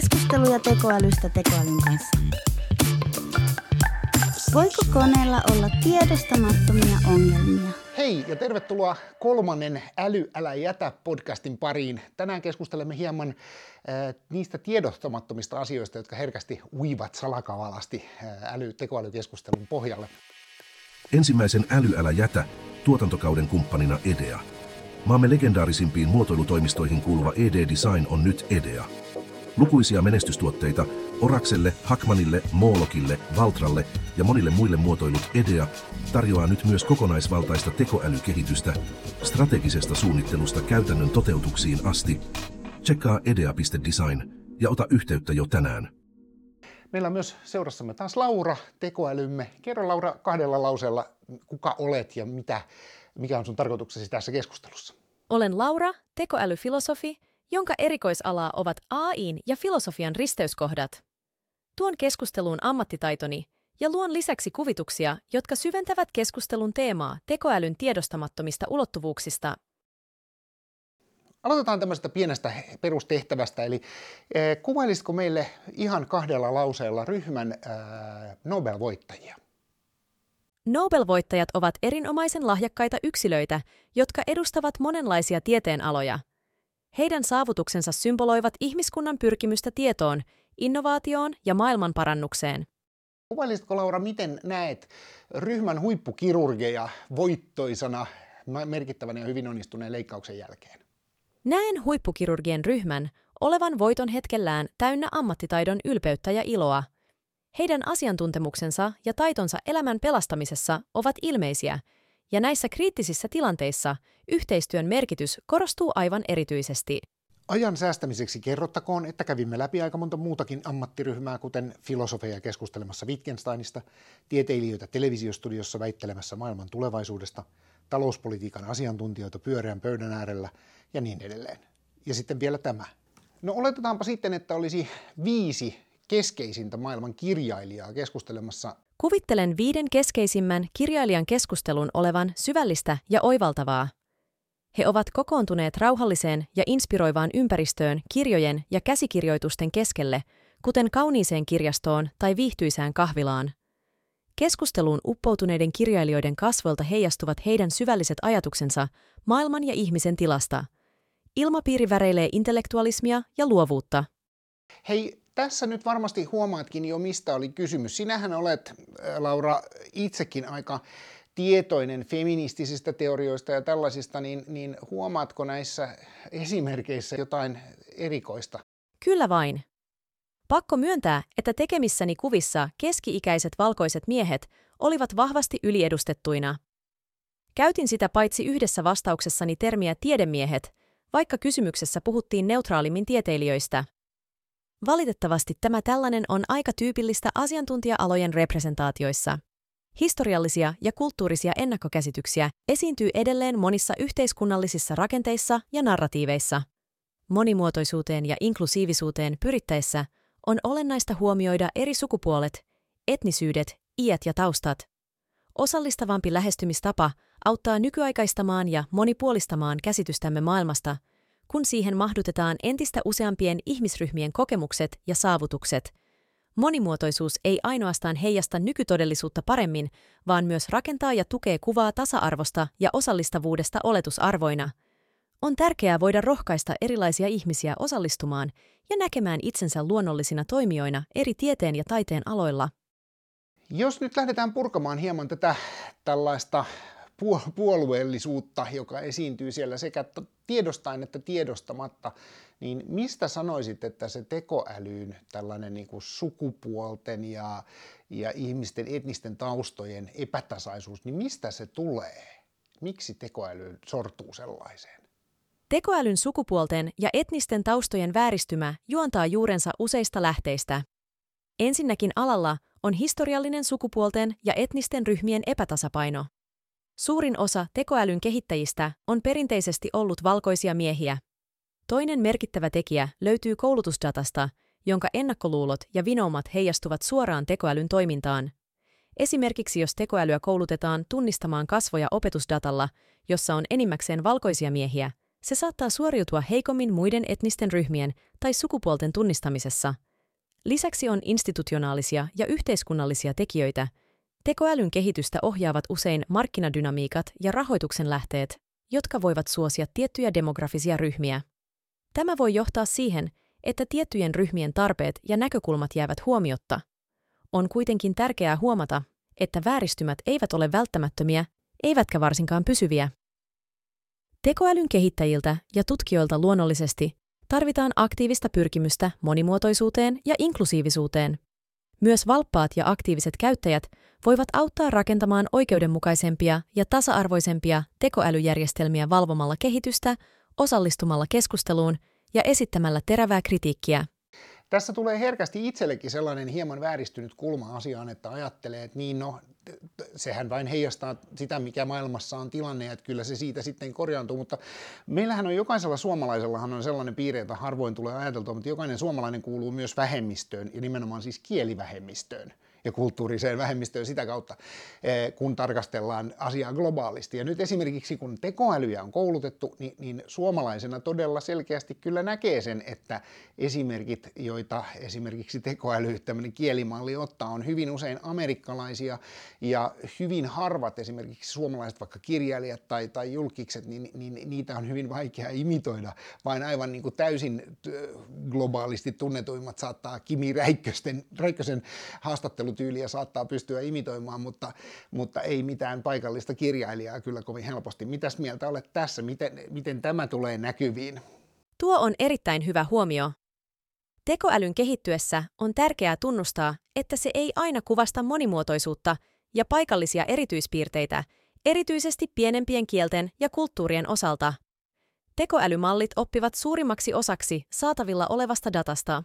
Keskusteluja tekoälystä tekoälyn kanssa. Voiko koneella olla tiedostamattomia ongelmia? Hei ja tervetuloa kolmannen Äly, älä jätä podcastin pariin. Tänään keskustelemme hieman äh, niistä tiedostamattomista asioista, jotka herkästi uivat salakavalasti äh, äly, tekoälykeskustelun pohjalle. Ensimmäisen Äly, älä jätä tuotantokauden kumppanina EDEA. Maamme legendaarisimpiin muotoilutoimistoihin kuuluva ED Design on nyt EDEA. Lukuisia menestystuotteita Orakselle, Hakmanille, Moolokille, Valtralle ja monille muille muotoilut EDEA tarjoaa nyt myös kokonaisvaltaista tekoälykehitystä strategisesta suunnittelusta käytännön toteutuksiin asti. Tsekkaa edea.design ja ota yhteyttä jo tänään. Meillä on myös seurassamme taas Laura, tekoälymme. Kerro Laura kahdella lauseella, kuka olet ja mitä, mikä on sun tarkoituksesi tässä keskustelussa. Olen Laura, tekoälyfilosofi, jonka erikoisalaa ovat AIin ja filosofian risteyskohdat. Tuon keskusteluun ammattitaitoni ja luon lisäksi kuvituksia, jotka syventävät keskustelun teemaa tekoälyn tiedostamattomista ulottuvuuksista. Aloitetaan tämmöisestä pienestä perustehtävästä, eli eh, kuvailisitko meille ihan kahdella lauseella ryhmän eh, Nobel-voittajia? Nobel-voittajat ovat erinomaisen lahjakkaita yksilöitä, jotka edustavat monenlaisia tieteenaloja. Heidän saavutuksensa symboloivat ihmiskunnan pyrkimystä tietoon, innovaatioon ja maailmanparannukseen. Kuvailisitko Laura, miten näet ryhmän huippukirurgeja voittoisana merkittävän ja hyvin onnistuneen leikkauksen jälkeen? Näen huippukirurgien ryhmän olevan voiton hetkellään täynnä ammattitaidon ylpeyttä ja iloa. Heidän asiantuntemuksensa ja taitonsa elämän pelastamisessa ovat ilmeisiä, ja näissä kriittisissä tilanteissa yhteistyön merkitys korostuu aivan erityisesti. Ajan säästämiseksi kerrottakoon, että kävimme läpi aika monta muutakin ammattiryhmää, kuten filosofeja keskustelemassa Wittgensteinista, tieteilijöitä televisiostudiossa väittelemässä maailman tulevaisuudesta, talouspolitiikan asiantuntijoita pyöreän pöydän äärellä ja niin edelleen. Ja sitten vielä tämä. No oletetaanpa sitten, että olisi viisi keskeisintä maailman kirjailijaa keskustelemassa. Kuvittelen viiden keskeisimmän kirjailijan keskustelun olevan syvällistä ja oivaltavaa. He ovat kokoontuneet rauhalliseen ja inspiroivaan ympäristöön kirjojen ja käsikirjoitusten keskelle, kuten kauniiseen kirjastoon tai viihtyisään kahvilaan. Keskusteluun uppoutuneiden kirjailijoiden kasvoilta heijastuvat heidän syvälliset ajatuksensa maailman ja ihmisen tilasta. Ilmapiiri väreilee intellektualismia ja luovuutta. Hei, tässä nyt varmasti huomaatkin jo, mistä oli kysymys. Sinähän olet, Laura, itsekin aika tietoinen feministisistä teorioista ja tällaisista, niin, niin huomaatko näissä esimerkkeissä jotain erikoista? Kyllä vain. Pakko myöntää, että tekemissäni kuvissa keski-ikäiset valkoiset miehet olivat vahvasti yliedustettuina. Käytin sitä paitsi yhdessä vastauksessani termiä tiedemiehet, vaikka kysymyksessä puhuttiin neutraalimmin tieteilijöistä. Valitettavasti tämä tällainen on aika tyypillistä asiantuntija-alojen representaatioissa. Historiallisia ja kulttuurisia ennakkokäsityksiä esiintyy edelleen monissa yhteiskunnallisissa rakenteissa ja narratiiveissa. Monimuotoisuuteen ja inklusiivisuuteen pyrittäessä on olennaista huomioida eri sukupuolet, etnisyydet, iät ja taustat. Osallistavampi lähestymistapa auttaa nykyaikaistamaan ja monipuolistamaan käsitystämme maailmasta, kun siihen mahdutetaan entistä useampien ihmisryhmien kokemukset ja saavutukset – Monimuotoisuus ei ainoastaan heijasta nykytodellisuutta paremmin, vaan myös rakentaa ja tukee kuvaa tasa-arvosta ja osallistavuudesta oletusarvoina. On tärkeää voida rohkaista erilaisia ihmisiä osallistumaan ja näkemään itsensä luonnollisina toimijoina eri tieteen ja taiteen aloilla. Jos nyt lähdetään purkamaan hieman tätä tällaista puolueellisuutta, joka esiintyy siellä sekä tiedostain että tiedostamatta, niin mistä sanoisit, että se tekoälyyn tällainen niin kuin sukupuolten ja, ja ihmisten etnisten taustojen epätasaisuus, niin mistä se tulee? Miksi tekoäly sortuu sellaiseen? Tekoälyn sukupuolten ja etnisten taustojen vääristymä juontaa juurensa useista lähteistä. Ensinnäkin alalla on historiallinen sukupuolten ja etnisten ryhmien epätasapaino. Suurin osa tekoälyn kehittäjistä on perinteisesti ollut valkoisia miehiä. Toinen merkittävä tekijä löytyy koulutusdatasta, jonka ennakkoluulot ja vinoumat heijastuvat suoraan tekoälyn toimintaan. Esimerkiksi jos tekoälyä koulutetaan tunnistamaan kasvoja opetusdatalla, jossa on enimmäkseen valkoisia miehiä, se saattaa suoriutua heikommin muiden etnisten ryhmien tai sukupuolten tunnistamisessa. Lisäksi on institutionaalisia ja yhteiskunnallisia tekijöitä. Tekoälyn kehitystä ohjaavat usein markkinadynamiikat ja rahoituksen lähteet, jotka voivat suosia tiettyjä demografisia ryhmiä. Tämä voi johtaa siihen, että tiettyjen ryhmien tarpeet ja näkökulmat jäävät huomiotta. On kuitenkin tärkeää huomata, että vääristymät eivät ole välttämättömiä, eivätkä varsinkaan pysyviä. Tekoälyn kehittäjiltä ja tutkijoilta luonnollisesti tarvitaan aktiivista pyrkimystä monimuotoisuuteen ja inklusiivisuuteen. Myös valppaat ja aktiiviset käyttäjät voivat auttaa rakentamaan oikeudenmukaisempia ja tasa-arvoisempia tekoälyjärjestelmiä valvomalla kehitystä, osallistumalla keskusteluun ja esittämällä terävää kritiikkiä. Tässä tulee herkästi itsellekin sellainen hieman vääristynyt kulma asiaan, että ajattelee, että niin no, sehän vain heijastaa sitä, mikä maailmassa on tilanne, että kyllä se siitä sitten korjaantuu, mutta meillähän on jokaisella suomalaisellahan on sellainen piirre, jota harvoin tulee ajateltua, mutta jokainen suomalainen kuuluu myös vähemmistöön, ja nimenomaan siis kielivähemmistöön ja kulttuuriseen vähemmistöön sitä kautta, eh, kun tarkastellaan asiaa globaalisti. Ja nyt esimerkiksi kun tekoälyjä on koulutettu, niin, niin suomalaisena todella selkeästi kyllä näkee sen, että esimerkit, joita esimerkiksi tekoäly, tämmöinen kielimalli ottaa, on hyvin usein amerikkalaisia ja hyvin harvat esimerkiksi suomalaiset vaikka kirjailijat tai, tai julkikset, niin, niin niitä on hyvin vaikea imitoida, vain aivan niin kuin täysin globaalisti tunnetuimmat saattaa Kimi Räikkösen haastattelut tyyliä saattaa pystyä imitoimaan, mutta, mutta ei mitään paikallista kirjailijaa kyllä kovin helposti. Mitäs mieltä olet tässä? Miten, miten tämä tulee näkyviin? Tuo on erittäin hyvä huomio. Tekoälyn kehittyessä on tärkeää tunnustaa, että se ei aina kuvasta monimuotoisuutta ja paikallisia erityispiirteitä, erityisesti pienempien kielten ja kulttuurien osalta. Tekoälymallit oppivat suurimmaksi osaksi saatavilla olevasta datasta.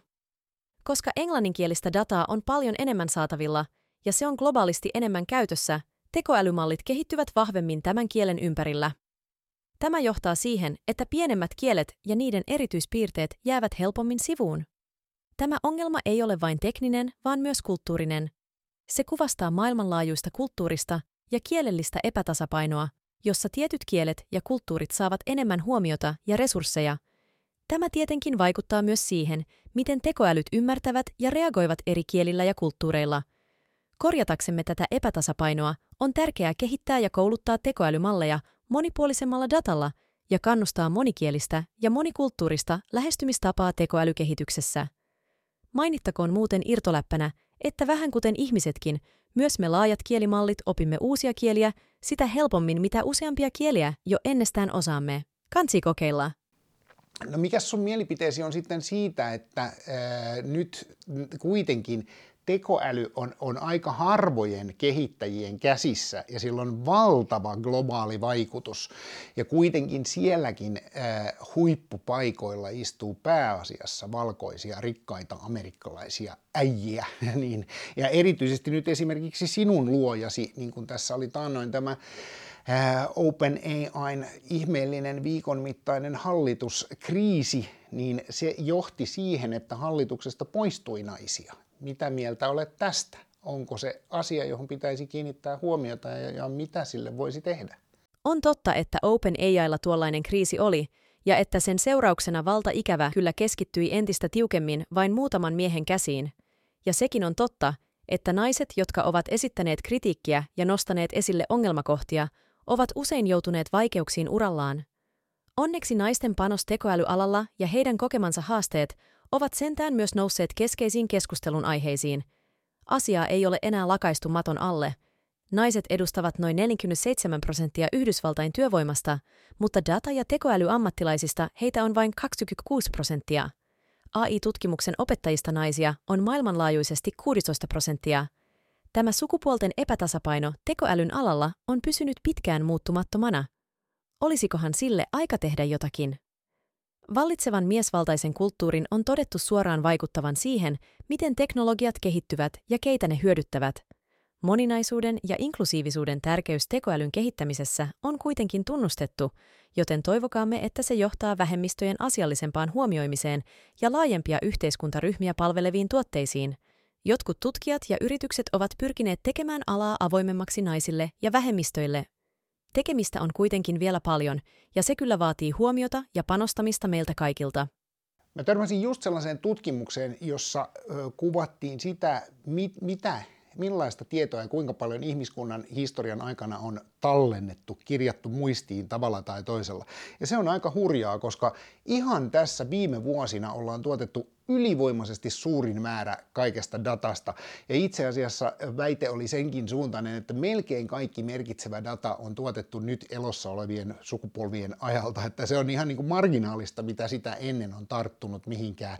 Koska englanninkielistä dataa on paljon enemmän saatavilla ja se on globaalisti enemmän käytössä, tekoälymallit kehittyvät vahvemmin tämän kielen ympärillä. Tämä johtaa siihen, että pienemmät kielet ja niiden erityispiirteet jäävät helpommin sivuun. Tämä ongelma ei ole vain tekninen, vaan myös kulttuurinen. Se kuvastaa maailmanlaajuista kulttuurista ja kielellistä epätasapainoa, jossa tietyt kielet ja kulttuurit saavat enemmän huomiota ja resursseja. Tämä tietenkin vaikuttaa myös siihen, miten tekoälyt ymmärtävät ja reagoivat eri kielillä ja kulttuureilla. Korjataksemme tätä epätasapainoa on tärkeää kehittää ja kouluttaa tekoälymalleja monipuolisemmalla datalla ja kannustaa monikielistä ja monikulttuurista lähestymistapaa tekoälykehityksessä. Mainittakoon muuten irtoläppänä, että vähän kuten ihmisetkin, myös me laajat kielimallit opimme uusia kieliä sitä helpommin mitä useampia kieliä jo ennestään osaamme. Kansi kokeilla. No mikä sun mielipiteesi on sitten siitä, että ää, nyt kuitenkin tekoäly on, on aika harvojen kehittäjien käsissä ja sillä on valtava globaali vaikutus. Ja kuitenkin sielläkin äh, huippupaikoilla istuu pääasiassa valkoisia, rikkaita amerikkalaisia äijiä. niin, ja erityisesti nyt esimerkiksi sinun luojasi, niin kuin tässä oli taannoin tämä OpenAIn ihmeellinen viikon mittainen hallituskriisi, niin se johti siihen, että hallituksesta poistui naisia. Mitä mieltä olet tästä? Onko se asia, johon pitäisi kiinnittää huomiota ja, ja mitä sille voisi tehdä? On totta, että OpenAIlla tuollainen kriisi oli, ja että sen seurauksena valtaikävä kyllä keskittyi entistä tiukemmin vain muutaman miehen käsiin. Ja sekin on totta, että naiset, jotka ovat esittäneet kritiikkiä ja nostaneet esille ongelmakohtia, ovat usein joutuneet vaikeuksiin urallaan. Onneksi naisten panos tekoälyalalla ja heidän kokemansa haasteet ovat sentään myös nousseet keskeisiin keskustelun aiheisiin. Asia ei ole enää lakaistu maton alle. Naiset edustavat noin 47 prosenttia Yhdysvaltain työvoimasta, mutta data- ja tekoälyammattilaisista heitä on vain 26 prosenttia. AI-tutkimuksen opettajista naisia on maailmanlaajuisesti 16 prosenttia. Tämä sukupuolten epätasapaino tekoälyn alalla on pysynyt pitkään muuttumattomana. Olisikohan sille aika tehdä jotakin? Vallitsevan miesvaltaisen kulttuurin on todettu suoraan vaikuttavan siihen, miten teknologiat kehittyvät ja keitä ne hyödyttävät. Moninaisuuden ja inklusiivisuuden tärkeys tekoälyn kehittämisessä on kuitenkin tunnustettu, joten toivokaamme, että se johtaa vähemmistöjen asiallisempaan huomioimiseen ja laajempia yhteiskuntaryhmiä palveleviin tuotteisiin. Jotkut tutkijat ja yritykset ovat pyrkineet tekemään alaa avoimemmaksi naisille ja vähemmistöille. tekemistä on kuitenkin vielä paljon, ja se kyllä vaatii huomiota ja panostamista meiltä kaikilta. Mä törmäsin just sellaiseen tutkimukseen, jossa kuvattiin sitä, mit, mitä, millaista tietoa ja kuinka paljon ihmiskunnan historian aikana on tallennettu, kirjattu muistiin tavalla tai toisella. Ja se on aika hurjaa, koska ihan tässä viime vuosina ollaan tuotettu ylivoimaisesti suurin määrä kaikesta datasta. Ja itse asiassa väite oli senkin suuntainen, että melkein kaikki merkitsevä data on tuotettu nyt elossa olevien sukupolvien ajalta, että se on ihan niin kuin marginaalista, mitä sitä ennen on tarttunut mihinkään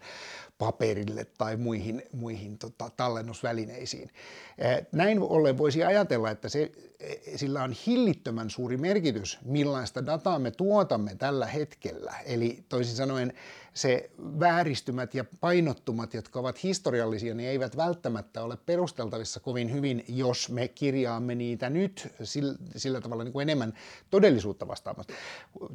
paperille tai muihin, muihin tota, tallennusvälineisiin. Näin ollen voisi ajatella, että se, sillä on hillittömän suuri merkitys, millaista dataa me tuotamme tällä hetkellä. Eli toisin sanoen se vääristymät ja painottumat, jotka ovat historiallisia, niin eivät välttämättä ole perusteltavissa kovin hyvin, jos me kirjaamme niitä nyt sillä, sillä tavalla niin kuin enemmän todellisuutta vastaamassa.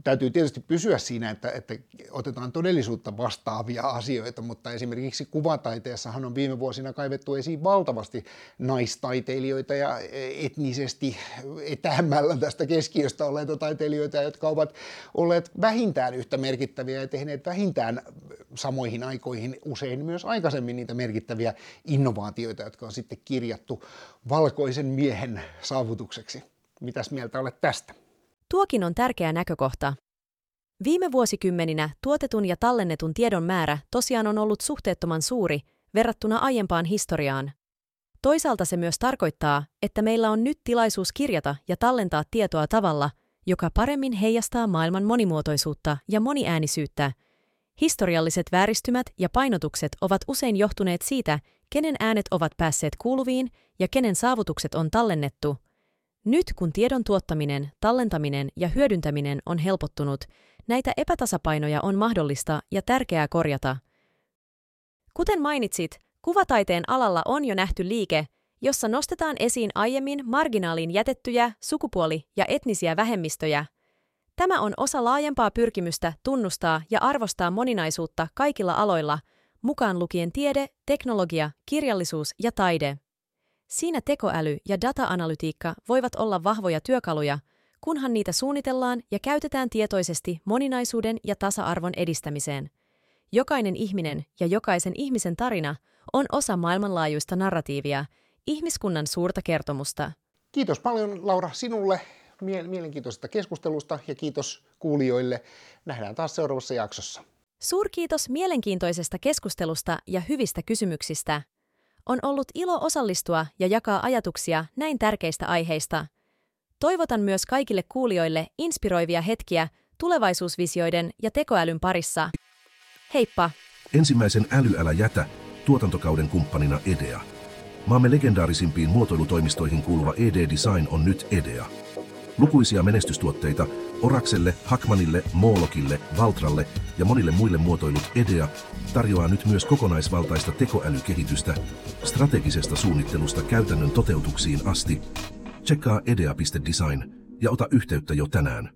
Täytyy tietysti pysyä siinä, että, että otetaan todellisuutta vastaavia asioita, mutta esimerkiksi kuvataiteessahan on viime vuosina kaivettu esiin valtavasti naistaiteilijoita ja etnisesti etäämmällä tästä keskiöstä olleita taiteilijoita, jotka ovat olleet vähintään yhtä merkittäviä ja tehneet vähintään samoihin aikoihin usein myös aikaisemmin niitä merkittäviä innovaatioita, jotka on sitten kirjattu valkoisen miehen saavutukseksi. Mitäs mieltä olet tästä? Tuokin on tärkeä näkökohta. Viime vuosikymmeninä tuotetun ja tallennetun tiedon määrä tosiaan on ollut suhteettoman suuri verrattuna aiempaan historiaan. Toisaalta se myös tarkoittaa, että meillä on nyt tilaisuus kirjata ja tallentaa tietoa tavalla, joka paremmin heijastaa maailman monimuotoisuutta ja moniäänisyyttä. Historialliset vääristymät ja painotukset ovat usein johtuneet siitä, kenen äänet ovat päässeet kuuluviin ja kenen saavutukset on tallennettu. Nyt kun tiedon tuottaminen, tallentaminen ja hyödyntäminen on helpottunut, näitä epätasapainoja on mahdollista ja tärkeää korjata. Kuten mainitsit, Kuvataiteen alalla on jo nähty liike, jossa nostetaan esiin aiemmin marginaaliin jätettyjä sukupuoli- ja etnisiä vähemmistöjä. Tämä on osa laajempaa pyrkimystä tunnustaa ja arvostaa moninaisuutta kaikilla aloilla, mukaan lukien tiede, teknologia, kirjallisuus ja taide. Siinä tekoäly ja data-analytiikka voivat olla vahvoja työkaluja, kunhan niitä suunnitellaan ja käytetään tietoisesti moninaisuuden ja tasa-arvon edistämiseen. Jokainen ihminen ja jokaisen ihmisen tarina – on osa maailmanlaajuista narratiivia, ihmiskunnan suurta kertomusta. Kiitos paljon Laura sinulle mielenkiintoisesta keskustelusta ja kiitos kuulijoille. Nähdään taas seuraavassa jaksossa. Suurkiitos mielenkiintoisesta keskustelusta ja hyvistä kysymyksistä. On ollut ilo osallistua ja jakaa ajatuksia näin tärkeistä aiheista. Toivotan myös kaikille kuulijoille inspiroivia hetkiä tulevaisuusvisioiden ja tekoälyn parissa. Heippa! Ensimmäisen Älyälä jätä tuotantokauden kumppanina EDEA. Maamme legendaarisimpiin muotoilutoimistoihin kuuluva ED Design on nyt EDEA. Lukuisia menestystuotteita Orakselle, Hakmanille, Moolokille, Valtralle ja monille muille muotoilut EDEA tarjoaa nyt myös kokonaisvaltaista tekoälykehitystä strategisesta suunnittelusta käytännön toteutuksiin asti. Tsekkaa edea.design ja ota yhteyttä jo tänään.